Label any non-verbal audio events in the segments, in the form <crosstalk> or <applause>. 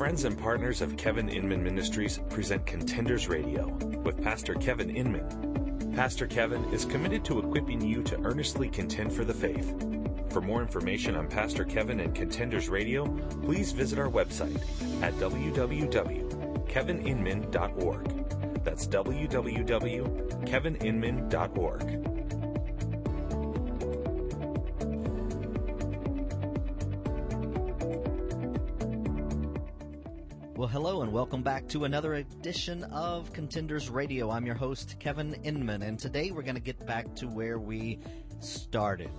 friends and partners of Kevin Inman Ministries present Contenders Radio with Pastor Kevin Inman. Pastor Kevin is committed to equipping you to earnestly contend for the faith. For more information on Pastor Kevin and Contenders Radio, please visit our website at www.kevininman.org. That's www.kevininman.org. hello and welcome back to another edition of Contenders Radio. I'm your host, Kevin Inman, and today we're going to get back to where we started.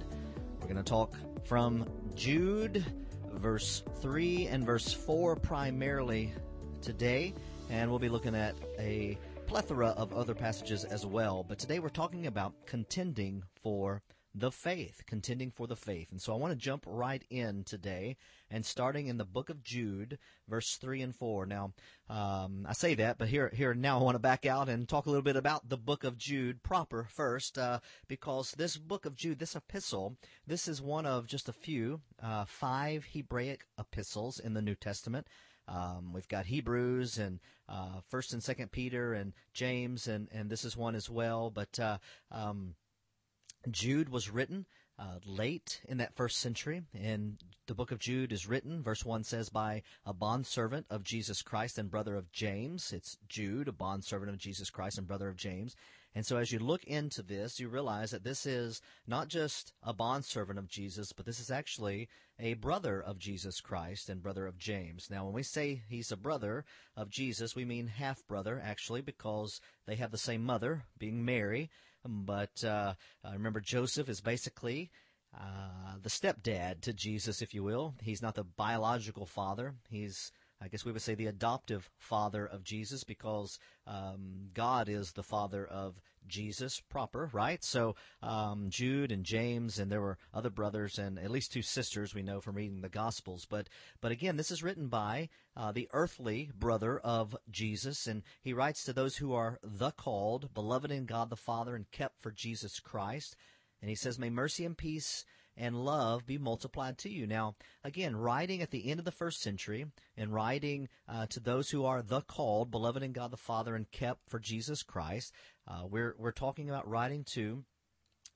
We're going to talk from Jude, verse 3 and verse 4 primarily today, and we'll be looking at a plethora of other passages as well. But today we're talking about contending for the faith, contending for the faith. And so I want to jump right in today and starting in the book of Jude, verse 3 and 4. Now, um, I say that, but here, here now I want to back out and talk a little bit about the book of Jude proper first, uh, because this book of Jude, this epistle, this is one of just a few, uh, five Hebraic epistles in the New Testament. Um, we've got Hebrews and uh, First and Second Peter and James, and and this is one as well. But uh, um, Jude was written uh, late in that first century, and the book of Jude is written, verse 1 says, by a bondservant of Jesus Christ and brother of James. It's Jude, a bondservant of Jesus Christ and brother of James. And so as you look into this, you realize that this is not just a bondservant of Jesus, but this is actually a brother of Jesus Christ and brother of James. Now, when we say he's a brother of Jesus, we mean half brother, actually, because they have the same mother, being Mary. But uh, remember, Joseph is basically uh, the stepdad to Jesus, if you will. He's not the biological father. He's I guess we would say the adoptive father of Jesus because um, God is the father of Jesus proper, right? So um, Jude and James and there were other brothers and at least two sisters we know from reading the Gospels. But but again, this is written by uh, the earthly brother of Jesus, and he writes to those who are the called, beloved in God the Father, and kept for Jesus Christ. And he says, May mercy and peace and love be multiplied to you. Now, again, writing at the end of the first century and writing uh, to those who are the called, beloved in God the Father, and kept for Jesus Christ, uh, we're, we're talking about writing to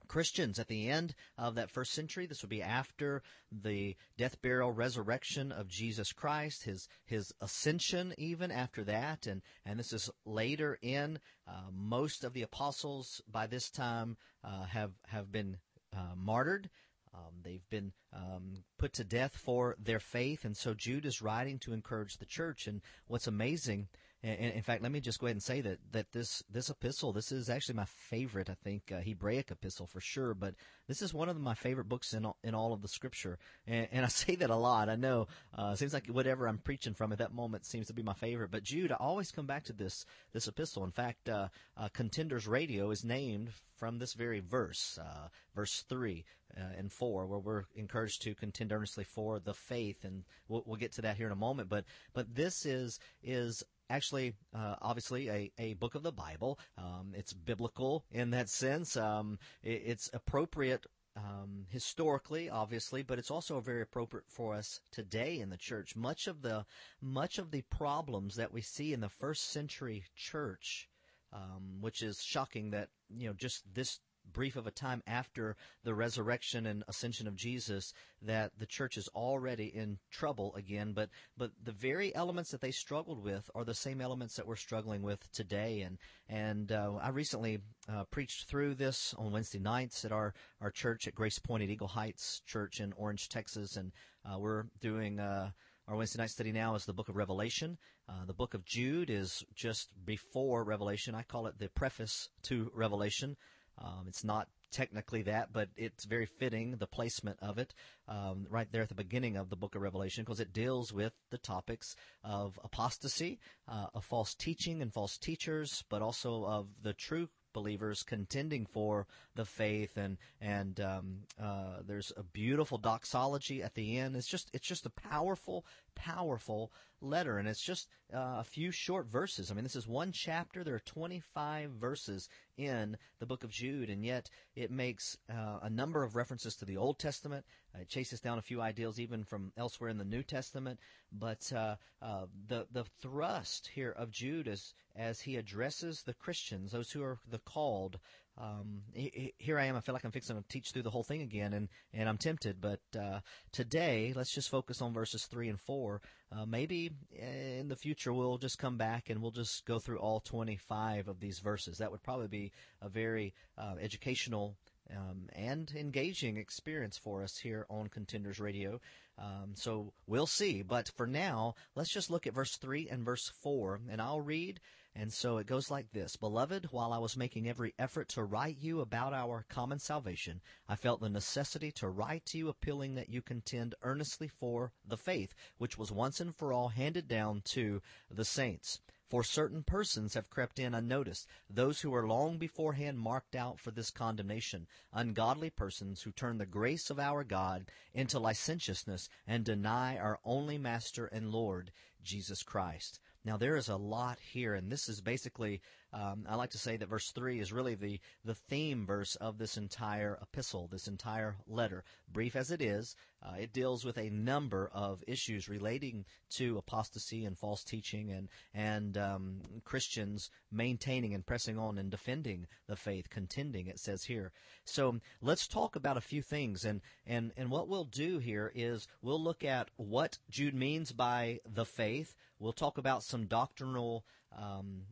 Christians at the end of that first century. This would be after the death, burial, resurrection of Jesus Christ, his his ascension, even after that, and and this is later in. Uh, most of the apostles by this time uh, have have been uh, martyred. Um, they've been um, put to death for their faith, and so Jude is writing to encourage the church. And what's amazing, and, in fact, let me just go ahead and say that that this this epistle, this is actually my favorite, I think, uh, Hebraic epistle for sure. But this is one of my favorite books in all, in all of the Scripture, and, and I <laughs> say that a lot. I know uh, it seems like whatever I'm preaching from at that moment seems to be my favorite. But Jude, I always come back to this this epistle. In fact, uh, uh Contenders Radio is named from this very verse, uh, verse three uh, and four, where we're encouraged to contend earnestly for the faith, and we'll, we'll get to that here in a moment. But but this is is actually uh, obviously a, a book of the Bible. Um, it's biblical in that sense. Um, it, it's appropriate um, historically, obviously, but it's also very appropriate for us today in the church. Much of the much of the problems that we see in the first century church, um, which is shocking that you know just this brief of a time after the resurrection and ascension of Jesus that the church is already in trouble again. But but the very elements that they struggled with are the same elements that we're struggling with today. And and uh, I recently uh, preached through this on Wednesday nights at our our church at Grace Point at Eagle Heights Church in Orange, Texas, and uh, we're doing. Uh, our Wednesday night study now is the book of Revelation. Uh, the book of Jude is just before Revelation. I call it the preface to Revelation. Um, it's not technically that, but it's very fitting, the placement of it, um, right there at the beginning of the book of Revelation, because it deals with the topics of apostasy, uh, of false teaching and false teachers, but also of the true believers contending for the faith. And and um, uh, there's a beautiful doxology at the end. It's just it's just a powerful powerful letter. And it's just uh, a few short verses. I mean this is one chapter. There are 25 verses in the book of jude. And yet it makes uh, a number of references to the old testament it chases down a few ideals even from elsewhere in the New Testament. But uh, uh, the the thrust here of Jude is as he addresses the Christians, those who are the called. Um, here I am. I feel like I'm fixing to teach through the whole thing again, and, and I'm tempted. But uh, today, let's just focus on verses three and four. Uh, maybe in the future we'll just come back and we'll just go through all 25 of these verses. That would probably be a very uh, educational um, and engaging experience for us here on Contenders Radio. Um, so we'll see. But for now, let's just look at verse 3 and verse 4, and I'll read. And so it goes like this Beloved, while I was making every effort to write you about our common salvation, I felt the necessity to write to you appealing that you contend earnestly for the faith which was once and for all handed down to the saints. For certain persons have crept in unnoticed, those who were long beforehand marked out for this condemnation, ungodly persons who turn the grace of our God into licentiousness and deny our only Master and Lord, Jesus Christ. Now there is a lot here, and this is basically, um, I like to say that verse three is really the the theme verse of this entire epistle, this entire letter. Brief as it is, uh, it deals with a number of issues relating to apostasy and false teaching, and and um, Christians maintaining and pressing on and defending the faith, contending. It says here. So let's talk about a few things, and and and what we'll do here is we'll look at what Jude means by the faith. We'll talk about some doctrinal um,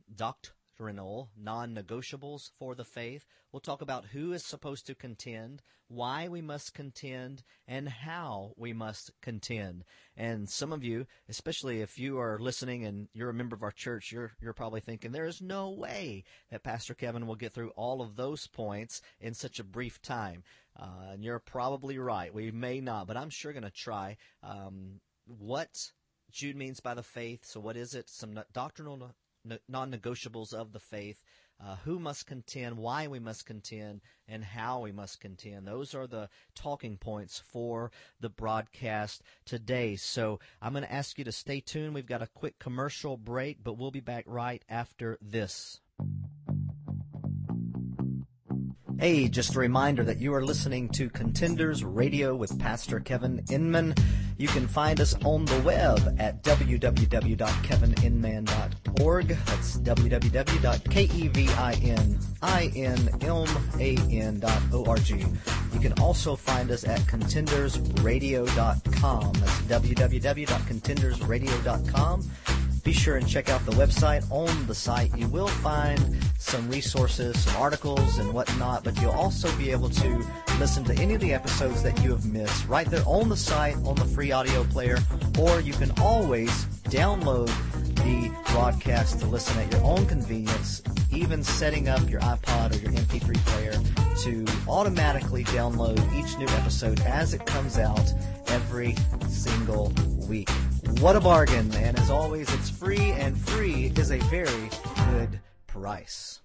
non-negotiables for the faith. We'll talk about who is supposed to contend, why we must contend, and how we must contend. And some of you, especially if you are listening and you're a member of our church, you're you're probably thinking there is no way that Pastor Kevin will get through all of those points in such a brief time. Uh, and you're probably right. We may not, but I'm sure going to try. Um, what Jude means by the faith. So, what is it? Some doctrinal non negotiables of the faith. Uh, who must contend, why we must contend, and how we must contend. Those are the talking points for the broadcast today. So I'm going to ask you to stay tuned. We've got a quick commercial break, but we'll be back right after this. Hey, just a reminder that you are listening to Contenders Radio with Pastor Kevin Inman. You can find us on the web at www.kevininman.org. That's www.kevininman.org. You can also find us at contendersradio.com. That's www.contendersradio.com be sure and check out the website. On the site, you will find some resources, some articles, and whatnot, but you'll also be able to listen to any of the episodes that you have missed right there on the site, on the free audio player, or you can always download the broadcast to listen at your own convenience, even setting up your iPod or your MP3 player to automatically download each new episode as it comes out every single week. What a bargain! And as always, it's free, and free is a very good price.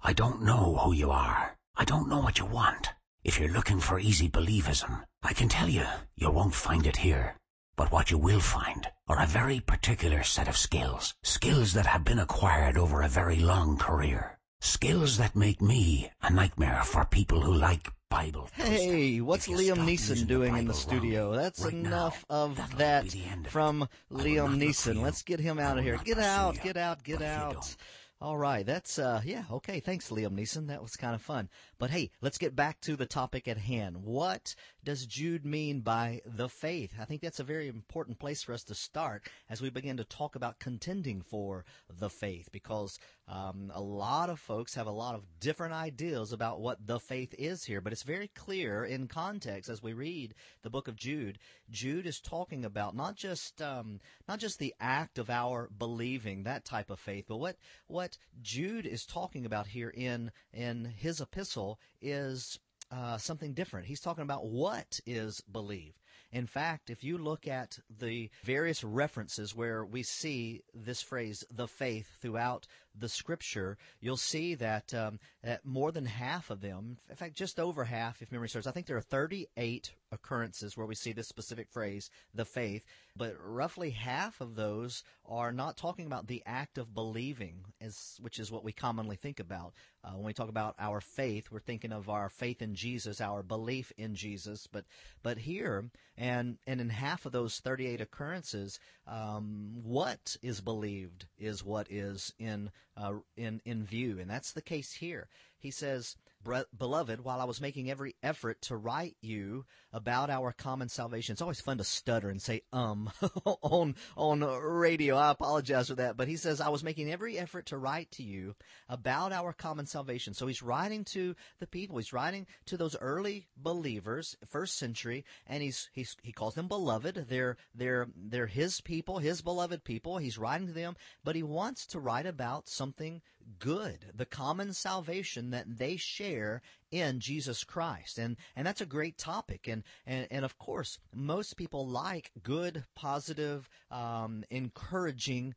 I don't know who you are. I don't know what you want. If you're looking for easy believism, I can tell you, you won't find it here. But what you will find are a very particular set of skills. Skills that have been acquired over a very long career. Skills that make me a nightmare for people who like Bible. Hey, what's Liam Neeson doing in the studio? Wrong, That's right enough now, of that from Liam Neeson. Let's get him out of here. Get out, get out, get out. All right, that's uh yeah, okay. Thanks Liam Neeson. That was kind of fun. But hey, let's get back to the topic at hand. What does Jude mean by the faith? I think that's a very important place for us to start as we begin to talk about contending for the faith because um, a lot of folks have a lot of different ideas about what the faith is here, but it's very clear in context as we read the book of Jude. Jude is talking about not just um, not just the act of our believing that type of faith, but what what Jude is talking about here in in his epistle is uh, something different. He's talking about what is believed. In fact, if you look at the various references where we see this phrase, the faith, throughout the scripture, you'll see that, um, that more than half of them, in fact, just over half, if memory serves, I think there are 38 occurrences where we see this specific phrase, the faith, but roughly half of those are not talking about the act of believing, as, which is what we commonly think about. Uh, when we talk about our faith, we're thinking of our faith in Jesus, our belief in Jesus. But but here, and and in half of those 38 occurrences, um, what is believed is what is in uh, in in view, and that's the case here. He says Beloved, while I was making every effort to write you about our common salvation, it's always fun to stutter and say um <laughs> on on radio. I apologize for that, but he says I was making every effort to write to you about our common salvation. So he's writing to the people. He's writing to those early believers, first century, and he's he's he calls them beloved. They're they're they're his people, his beloved people. He's writing to them, but he wants to write about something good, the common salvation that they share in Jesus Christ. And, and that's a great topic. And, and, and of course, most people like good, positive, um, encouraging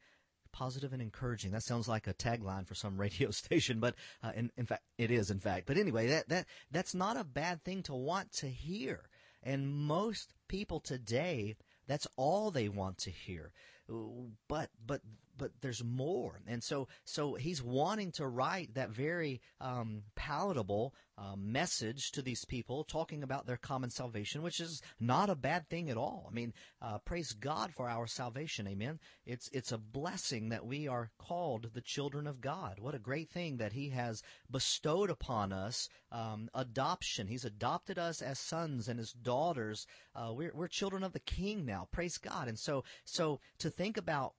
positive and encouraging. That sounds like a tagline for some <laughs> radio station, but uh, in, in fact, it is. In fact, but anyway, that that that's not a bad thing to want to hear. And most people today, that's all they want to hear. But but but there's more. And so, so he's wanting to write that very um, palatable uh, message to these people, talking about their common salvation, which is not a bad thing at all. I mean, uh, praise God for our salvation. Amen. It's it's a blessing that we are called the children of God. What a great thing that He has bestowed upon us um, adoption. He's adopted us as sons and as daughters. Uh, we're we're children of the King now. Praise God. And so so to think about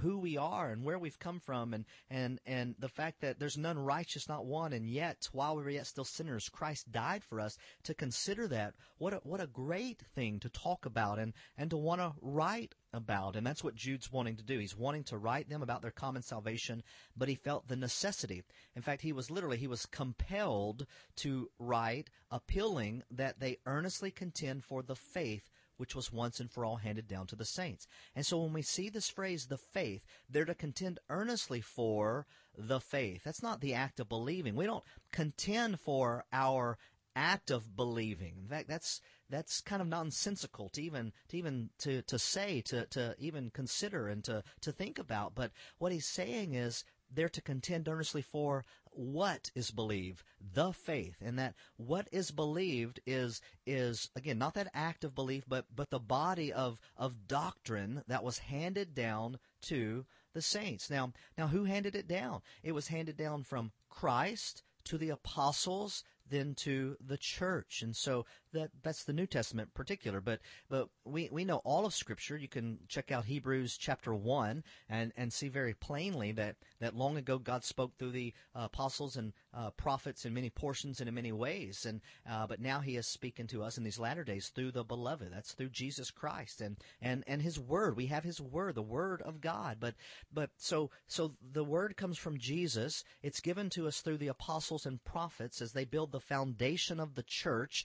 who we are and where we've come from and, and, and the fact that there's none righteous, not one, and yet while we were yet still sinners, Christ died for us to consider that. What a, what a great thing to talk about and, and to want to write about. And that's what Jude's wanting to do. He's wanting to write them about their common salvation, but he felt the necessity. In fact, he was literally, he was compelled to write, appealing that they earnestly contend for the faith which was once and for all handed down to the saints. And so when we see this phrase, the faith, they're to contend earnestly for the faith. That's not the act of believing. We don't contend for our act of believing. In fact, that's that's kind of nonsensical to even to even to, to say, to, to even consider and to, to think about. But what he's saying is they're to contend earnestly for what is believed, the faith, and that what is believed is is again not that act of belief, but but the body of of doctrine that was handed down to the saints. Now now who handed it down? It was handed down from Christ to the apostles then to the church. And so that that's the New Testament in particular. But but we, we know all of Scripture. You can check out Hebrews chapter one and, and see very plainly that, that long ago God spoke through the uh, apostles and uh, prophets in many portions and in many ways. And uh, but now He is speaking to us in these latter days through the beloved. That's through Jesus Christ and and and His Word. We have His Word, the Word of God. But but so so the Word comes from Jesus. It's given to us through the apostles and prophets as they build the foundation of the church.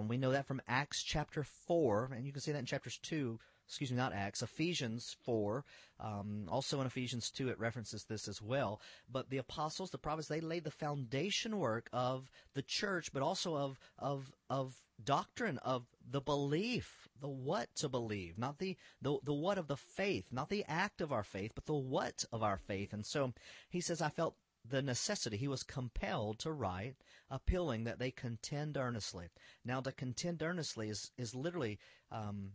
Um, we know that from Acts chapter 4, and you can see that in chapters 2, excuse me, not Acts, Ephesians 4. Um, also in Ephesians 2, it references this as well. But the apostles, the prophets, they laid the foundation work of the church, but also of, of, of doctrine, of the belief, the what to believe, not the, the, the what of the faith, not the act of our faith, but the what of our faith. And so he says, I felt the necessity. He was compelled to write, appealing that they contend earnestly. Now, to contend earnestly is, is literally um,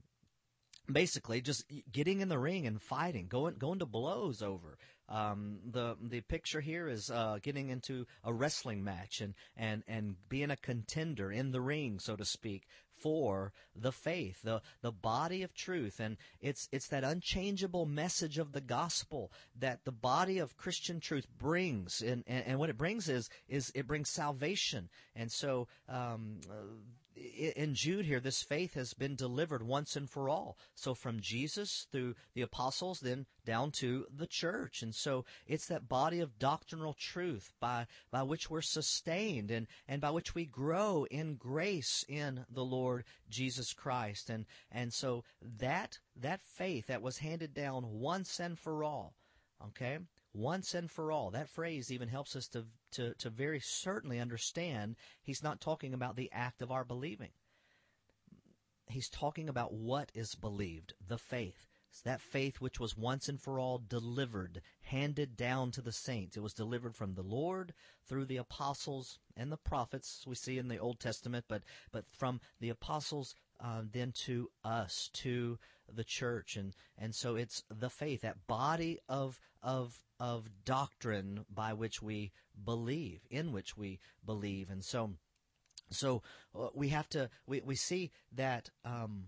basically just getting in the ring and fighting, going going to blows over. Um, the the picture here is uh, getting into a wrestling match and, and, and being a contender in the ring, so to speak, for the faith, the the body of truth, and it's it's that unchangeable message of the gospel that the body of Christian truth brings, and and, and what it brings is is it brings salvation, and so um, in Jude here, this faith has been delivered once and for all. So from Jesus through the apostles, then down to the church. And so it's that body of doctrinal truth by, by which we're sustained and, and by which we grow in grace in the Lord Jesus Christ. And, and so that, that faith that was handed down once and for all, okay, once and for all. That phrase even helps us to, to, to very certainly understand he's not talking about the act of our believing. he's talking about what is believed, the faith. That faith which was once and for all delivered, handed down to the saints. It was delivered from the Lord through the apostles and the prophets we see in the Old Testament, but but from the apostles uh, then to us, to the church, and and so it's the faith, that body of of of doctrine by which we believe, in which we believe, and so so uh, we have to we we see that. Um,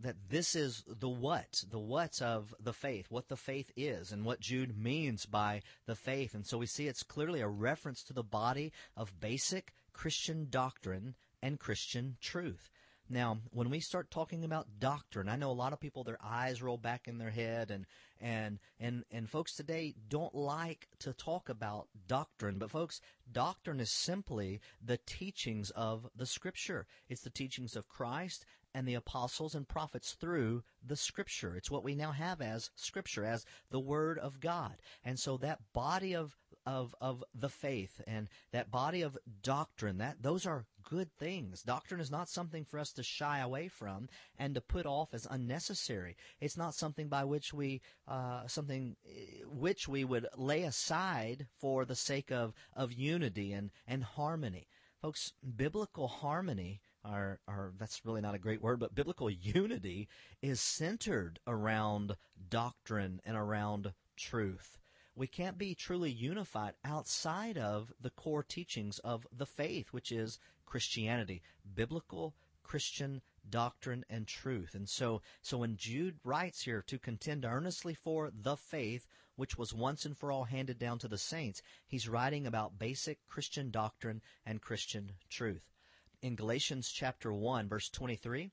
that this is the what, the what of the faith, what the faith is, and what Jude means by the faith. And so we see it's clearly a reference to the body of basic Christian doctrine and Christian truth. Now, when we start talking about doctrine, I know a lot of people their eyes roll back in their head and and and and folks today don't like to talk about doctrine, but folks, doctrine is simply the teachings of the scripture. It's the teachings of Christ and the apostles and prophets through the scripture. It's what we now have as scripture, as the word of God. And so that body of, of, of the faith and that body of doctrine, that, those are good things. Doctrine is not something for us to shy away from and to put off as unnecessary. It's not something by which we, uh, something eh, which we would lay aside for the sake of, of unity and, and harmony. Folks, biblical harmony, or, or that's really not a great word, but biblical unity is centered around doctrine and around truth. We can't be truly unified outside of the core teachings of the faith, which is Christianity, biblical Christian doctrine and truth. And so, so when Jude writes here to contend earnestly for the faith which was once and for all handed down to the saints, he's writing about basic Christian doctrine and Christian truth. In Galatians chapter 1 verse 23,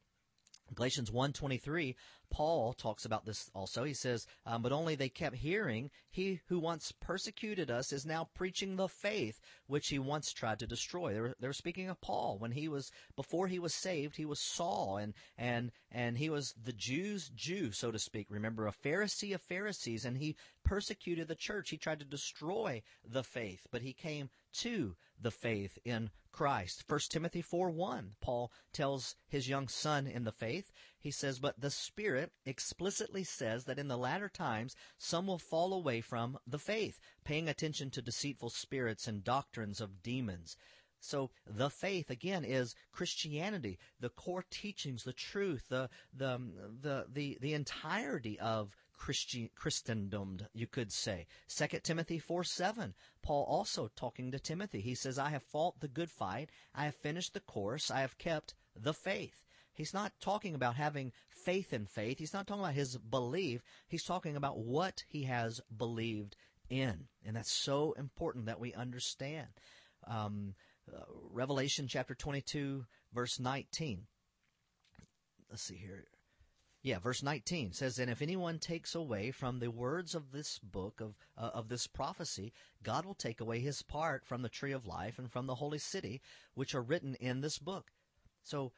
Galatians 1.23, Paul talks about this also. He says, um, but only they kept hearing, he who once persecuted us is now preaching the faith which he once tried to destroy. They were, they were speaking of Paul. When he was, before he was saved, he was Saul and, and, and he was the Jews' Jew, so to speak. Remember, a Pharisee of Pharisees and he persecuted the church. He tried to destroy the faith, but he came to the faith in Christ. 1 Timothy 4 1, Paul tells his young son in the faith, he says, But the Spirit explicitly says that in the latter times some will fall away from the faith, paying attention to deceitful spirits and doctrines of demons. So the faith again is Christianity, the core teachings, the truth, the the the the, the entirety of Christi- Christendom, you could say. 2 Timothy 4 7, Paul also talking to Timothy. He says, I have fought the good fight, I have finished the course, I have kept the faith. He's not talking about having faith in faith. He's not talking about his belief. He's talking about what he has believed in. And that's so important that we understand. Um, uh, Revelation chapter 22, verse 19. Let's see here. Yeah, verse 19 says, And if anyone takes away from the words of this book, of, uh, of this prophecy, God will take away his part from the tree of life and from the holy city, which are written in this book. So,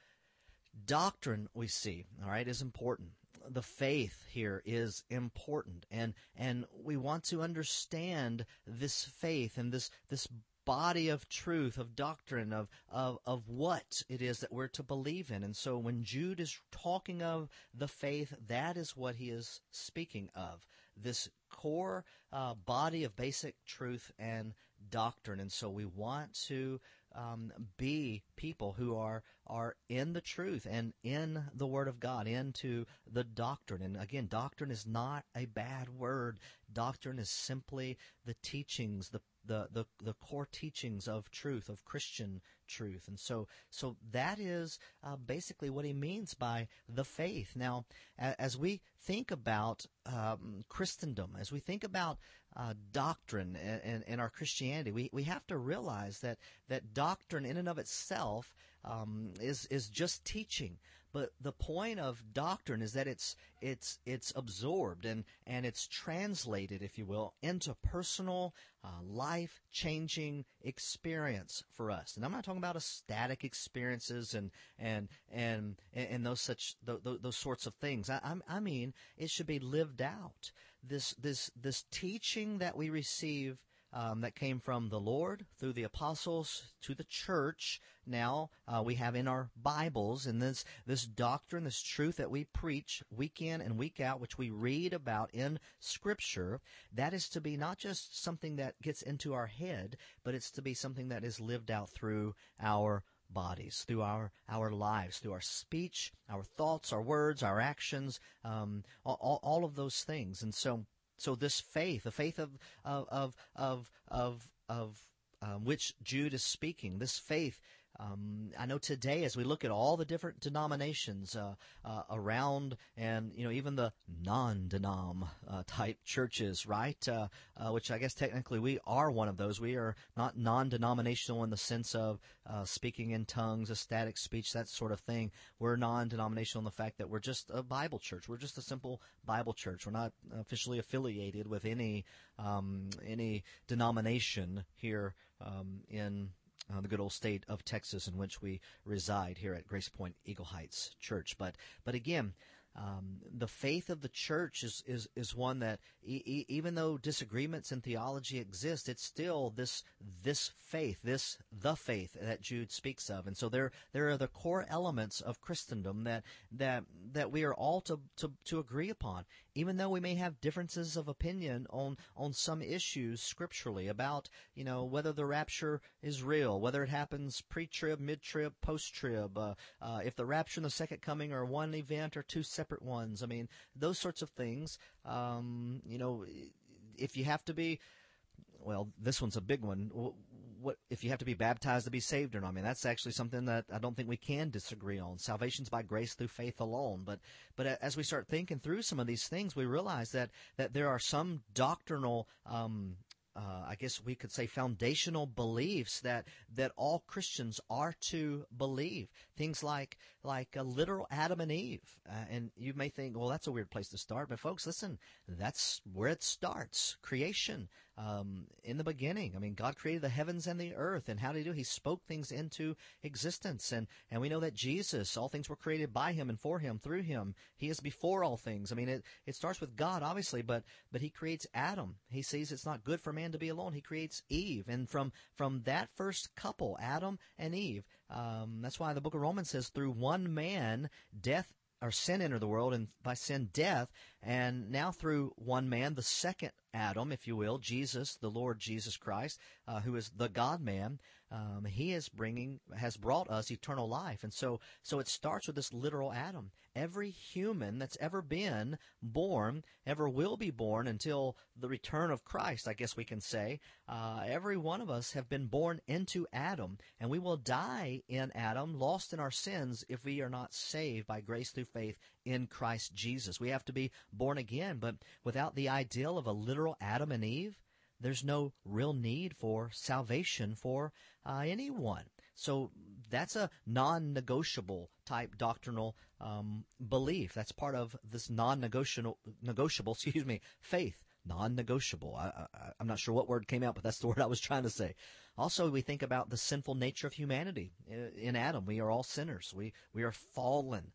doctrine, we see, all right, is important. The faith here is important. And, and we want to understand this faith and this, this body of truth, of doctrine, of, of, of what it is that we're to believe in. And so when Jude is talking of the faith, that is what he is speaking of. This core uh, body of basic truth and doctrine. And so we want to um, be people who are are in the truth and in the Word of God, into the doctrine. And again, doctrine is not a bad word. Doctrine is simply the teachings, the the, the, the core teachings of truth, of Christian truth. And so, so that is uh, basically what he means by the faith. Now, as we think about um, Christendom, as we think about uh, doctrine and, and, our Christianity, we, we have to realize that, that doctrine in and of itself um, is, is just teaching. But the point of doctrine is that it's it's it's absorbed and and it's translated, if you will, into personal, uh, life changing experience for us. And I'm not talking about a static experiences and and and and those such those, those sorts of things. I, I mean, it should be lived out. This this this teaching that we receive um, that came from the Lord through the apostles to the church. Now uh, we have in our Bibles and this this doctrine, this truth that we preach week in and week out, which we read about in Scripture. That is to be not just something that gets into our head, but it's to be something that is lived out through our bodies, through our, our lives, through our speech, our thoughts, our words, our actions, um, all, all of those things. And so, so this faith, the faith of, of, of, of, of, um, which Jude is speaking, this faith um, I know today, as we look at all the different denominations uh, uh, around, and you know even the non-denom uh, type churches, right? Uh, uh, which I guess technically we are one of those. We are not non-denominational in the sense of uh, speaking in tongues, ecstatic speech, that sort of thing. We're non-denominational in the fact that we're just a Bible church. We're just a simple Bible church. We're not officially affiliated with any um, any denomination here um, in uh, the good old state of Texas in which we reside here at Grace Point Eagle Heights Church. But but again, um, the faith of the church is is, is one that e- even though disagreements in theology exist, it's still this this faith, this the faith that Jude speaks of, and so there there are the core elements of Christendom that that that we are all to to, to agree upon, even though we may have differences of opinion on on some issues scripturally about you know whether the rapture is real, whether it happens pre-trib, mid-trib, post-trib, uh, uh, if the rapture and the second coming are one event or two separate ones. I mean those sorts of things. Um, you know, if you have to be well, this one's a big one. What if you have to be baptized to be saved or not? I mean, that's actually something that I don't think we can disagree on. Salvation's by grace through faith alone. But but as we start thinking through some of these things, we realize that that there are some doctrinal um, uh, I guess we could say foundational beliefs that that all Christians are to believe. Things like like a literal Adam and Eve, uh, and you may think, well, that's a weird place to start, but folks, listen, that's where it starts. Creation, um, in the beginning. I mean, God created the heavens and the earth, and how did He do? He spoke things into existence, and and we know that Jesus, all things were created by Him and for Him, through Him. He is before all things. I mean, it it starts with God, obviously, but but He creates Adam. He sees it's not good for man to be alone. He creates Eve, and from from that first couple, Adam and Eve, um, that's why the Book of Romans says, through one man, death or sin entered the world, and by sin, death. And now through one man, the second Adam, if you will, Jesus, the Lord Jesus Christ, uh, who is the God man, um, he is bringing, has brought us eternal life. And so, so it starts with this literal Adam. Every human that's ever been born, ever will be born until the return of Christ, I guess we can say, uh, every one of us have been born into Adam, and we will die in Adam, lost in our sins, if we are not saved by grace through faith in Christ Jesus. We have to be born again, but without the ideal of a literal Adam and Eve, there's no real need for salvation for uh, anyone. So that's a non-negotiable type doctrinal um, belief. That's part of this non-negotiable, negotiable, <laughs> excuse me, faith. Non-negotiable. I, am not sure what word came out, but that's the <laughs> word I was trying to say. Also, we think about the sinful nature of humanity. In Adam, we are all sinners. We we are fallen.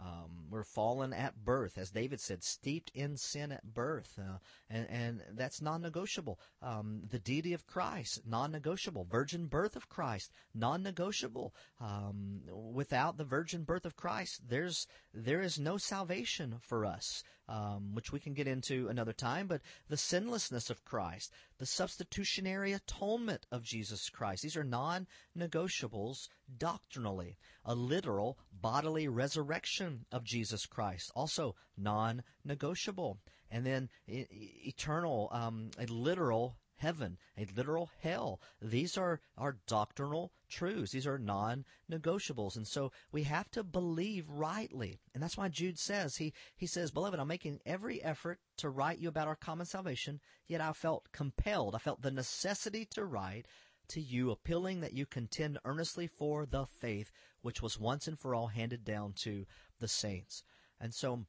Um, we're fallen at birth, as David said, steeped in sin at birth, uh, and, and that's non-negotiable. Um, the deity of Christ, non-negotiable. Virgin birth of Christ, non-negotiable. Um, without the virgin birth of Christ, there's there is no salvation for us um, which we can get into another time, but the sinlessness of Christ, the substitutionary atonement of Jesus Christ. These are non negotiables doctrinally. A literal bodily resurrection of Jesus Christ, also non negotiable. And then e- eternal, um, a literal heaven, a literal hell. These are, are doctrinal truths. These are non-negotiables. And so we have to believe rightly. And that's why Jude says, he, he says, beloved, I'm making every effort to write you about our common salvation, yet I felt compelled. I felt the necessity to write to you, appealing that you contend earnestly for the faith which was once and for all handed down to the saints. And so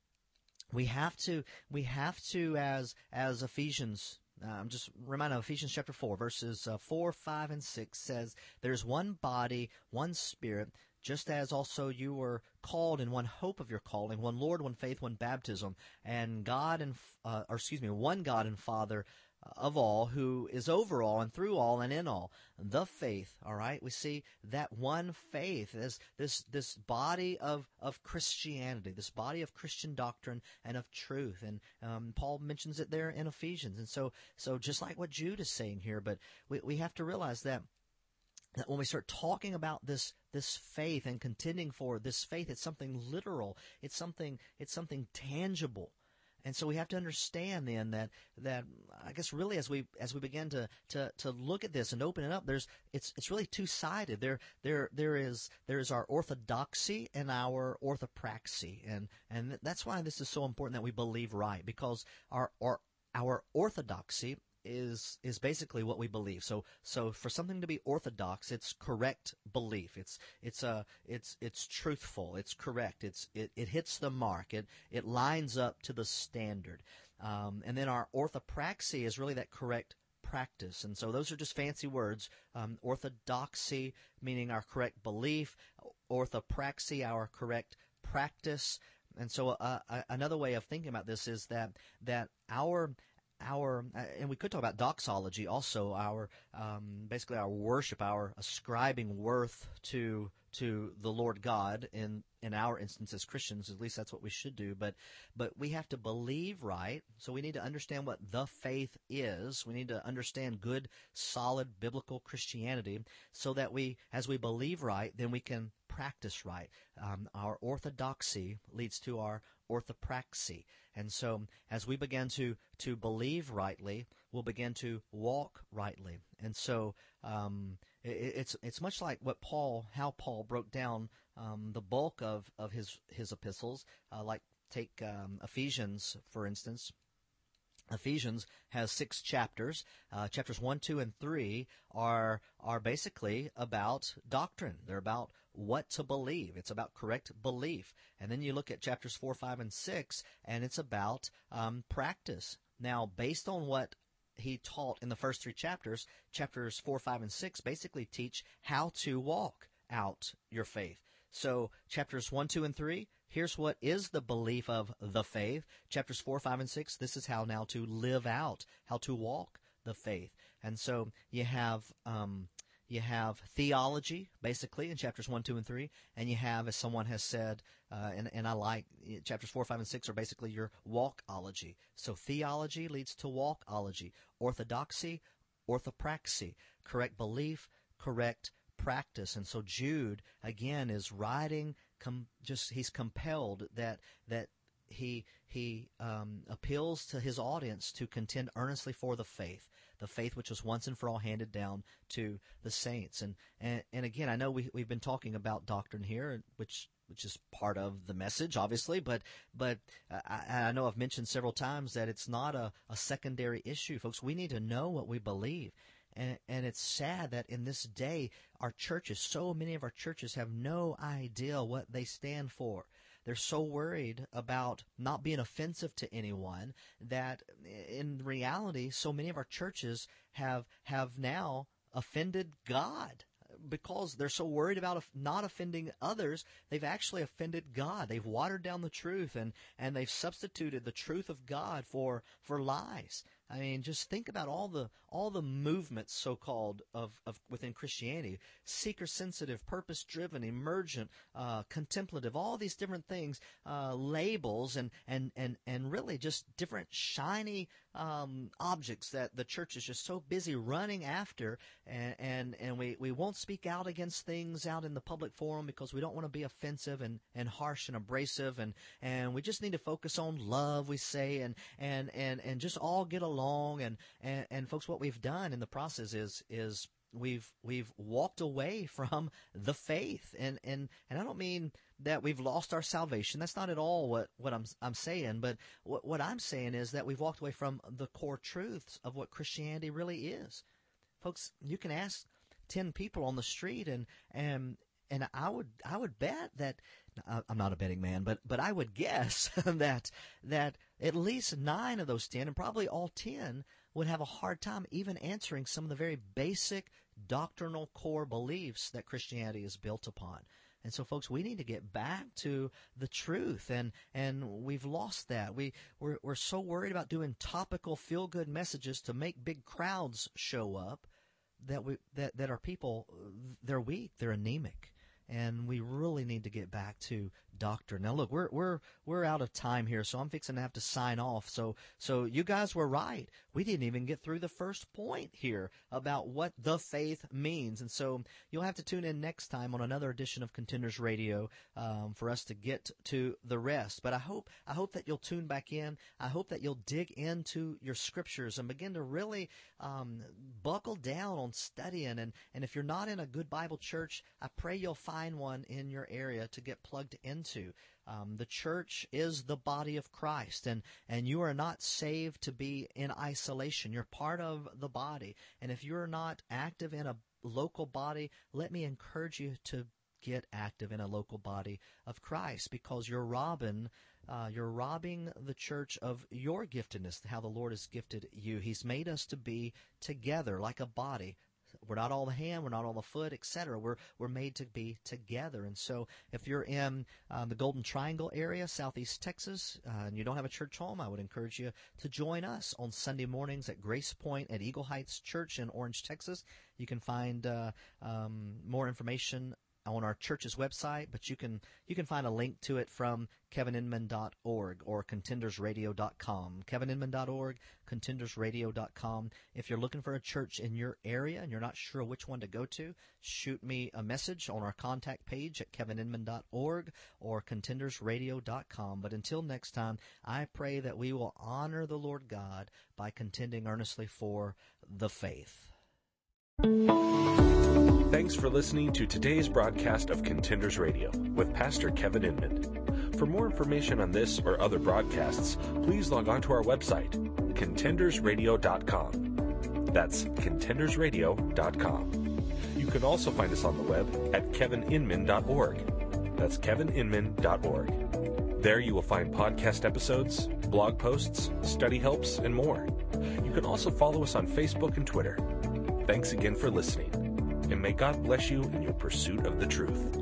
we have to, we have to, as, as Ephesians I'm just reminded of Ephesians chapter 4, verses uh, 4, 5, and 6 says, There's one body, one spirit, just as also you were called in one hope of your calling, one Lord, one faith, one baptism, and God and, uh, or excuse me, one God and Father of all, who is over all and through all and in all. The faith, all right? We see that one faith as this, this body of, of Christianity, this body of Christian doctrine and of truth. And, um, Paul mentions it there in Ephesians. And so, so just like what Jude is saying here, but we, we have to realize that that when we start talking about this this faith and contending for this faith, it's something literal. It's something it's something tangible. And so we have to understand then that that I guess really as we as we begin to to to look at this and open it up, there's it's it's really two sided. There there there is there is our orthodoxy and our orthopraxy, and and that's why this is so important that we believe right because our our our orthodoxy is is basically what we believe. So so for something to be orthodox, it's correct belief. It's it's a uh, it's it's truthful. It's correct. It's it, it hits the mark. It it lines up to the standard. Um, and then our orthopraxy is really that correct practice. And so those are just fancy words. Um, orthodoxy meaning our correct belief. Orthopraxy our correct practice. And so uh, uh another way of thinking about this is that that our our uh, and we could talk about doxology also our um, basically our worship our ascribing worth to to the Lord God in in our instance as Christians. At least that's what we should do. But but we have to believe right. So we need to understand what the faith is. We need to understand good solid biblical Christianity so that we as we believe right then we can practice right. Um, our orthodoxy leads to our orthopraxy. And so as we begin to, to believe rightly, we'll begin to walk rightly. And so um, it, it's it's much like what Paul, how Paul broke down um, the bulk of, of his his epistles. Uh, like take um, Ephesians for instance. Ephesians has six chapters. Uh, chapters one, two, and three are are basically about doctrine. They're about what to believe. It's about correct belief. And then you look at chapters 4, 5, and 6, and it's about um, practice. Now, based on what he taught in the first three chapters, chapters 4, 5, and 6 basically teach how to walk out your faith. So, chapters 1, 2, and 3, here's what is the belief of the faith. Chapters 4, 5, and 6, this is how now to live out, how to walk the faith. And so you have um, you have theology, basically, in chapters 1, 2, and 3, and you have, as someone has said, uh, and, and I like, chapters 4, 5, and 6 are basically your walkology. So theology leads to walkology. Orthodoxy, orthopraxy. Correct belief, correct practice. And so Jude, again, is writing, com- just, he's compelled that, that he he um, appeals to his audience to contend earnestly for the faith, the faith which was once and for all handed down to the saints. And and, and again, I know we we've been talking about doctrine here, which which is part of the message, obviously, but but I, I know I've mentioned several times that it's not a, a secondary issue, folks. We need to know what we believe. And, and it's sad that in this day, our churches, so many of our churches have no idea what they stand for. They're so worried about not being offensive to anyone that in reality, so many of our churches have, have now offended God because they're so worried about not offending others, they've actually offended God. They've watered down the truth and, and they've substituted the truth of God for, for lies. I mean, just think about all the all the movements, so called, of, of within Christianity: seeker sensitive, purpose driven, emergent, uh, contemplative. All these different things, uh, labels, and and and and really just different shiny um, objects that the church is just so busy running after, and and and we we won't speak out against things out in the public forum because we don't want to be offensive and and harsh and abrasive, and and we just need to focus on love. We say and and and and just all get along and, and, and folks, what we've done in the process is, is we've we've walked away <laughs> from the faith. And and and I don't mean that we've lost our salvation. That's not at all what what I'm I'm saying. But what what I'm saying is that we've walked away from the core truths of what Christianity really is. Folks you can ask 10 people on the street and and and I would I would bet that I'm not a betting man, but but I would guess <laughs> that that at least nine of those ten, and probably all ten, would have a hard time even answering some of the very basic doctrinal core beliefs that Christianity is built upon. And so, folks, we need to get back to the truth, and and we've lost that. We we're we're so worried about doing topical feel good messages to make big crowds show up that we that that our people they're weak, they're anemic, and we really need to get back to doctrine. Now, look, we're we're we're out of time here, so I'm fixing to have to sign off. So so you guys were right. We didn't even get through the first point here about what the faith means, and so you'll have to tune in next time on another edition of Contenders Radio um, for us to get to the rest. But I hope I hope that you'll tune back in. I hope that you'll dig into your scriptures and begin to really um, buckle down on studying. And and if you're not in a good Bible church, I pray you'll find one in your area to get plugged into Um, the church is the body of Christ, and, and you are not saved to be in isolation. You're part of the body. And if you're not active in a local body, let me encourage you to get active in a local body of Christ because you're robbing uh, you're robbing the church of your giftedness, how the Lord has gifted you. He's made us to be together like a body, we're not all the hand, we're not all the foot, etc. We're we're made to be together. And so, if you're in um, the Golden Triangle area, Southeast Texas, uh, and you don't have a church home, I would encourage you to join us on Sunday mornings at Grace Point at Eagle Heights Church in Orange, Texas. You can find uh, um, more information on our church's website, but you can you can find a link to it from kevininman.org or contendersradio.com. kevininman.org, contendersradio.com. If you're looking for a church in your area and you're not sure which one to go to, shoot me a message on our contact page at kevininman.org or contendersradio.com. But until next time, I pray that we will honor the Lord God by contending earnestly for the faith. Thanks for listening to today's broadcast of Contenders Radio with Pastor Kevin Inman. For more information on this or other broadcasts, please log on to our website, contendersradio.com. That's contendersradio.com. You can also find us on the web at kevininman.org. That's kevininman.org. There you will find podcast episodes, blog posts, study helps, and more. You can also follow us on Facebook and Twitter. Thanks again for listening and may God bless you in your pursuit of the truth.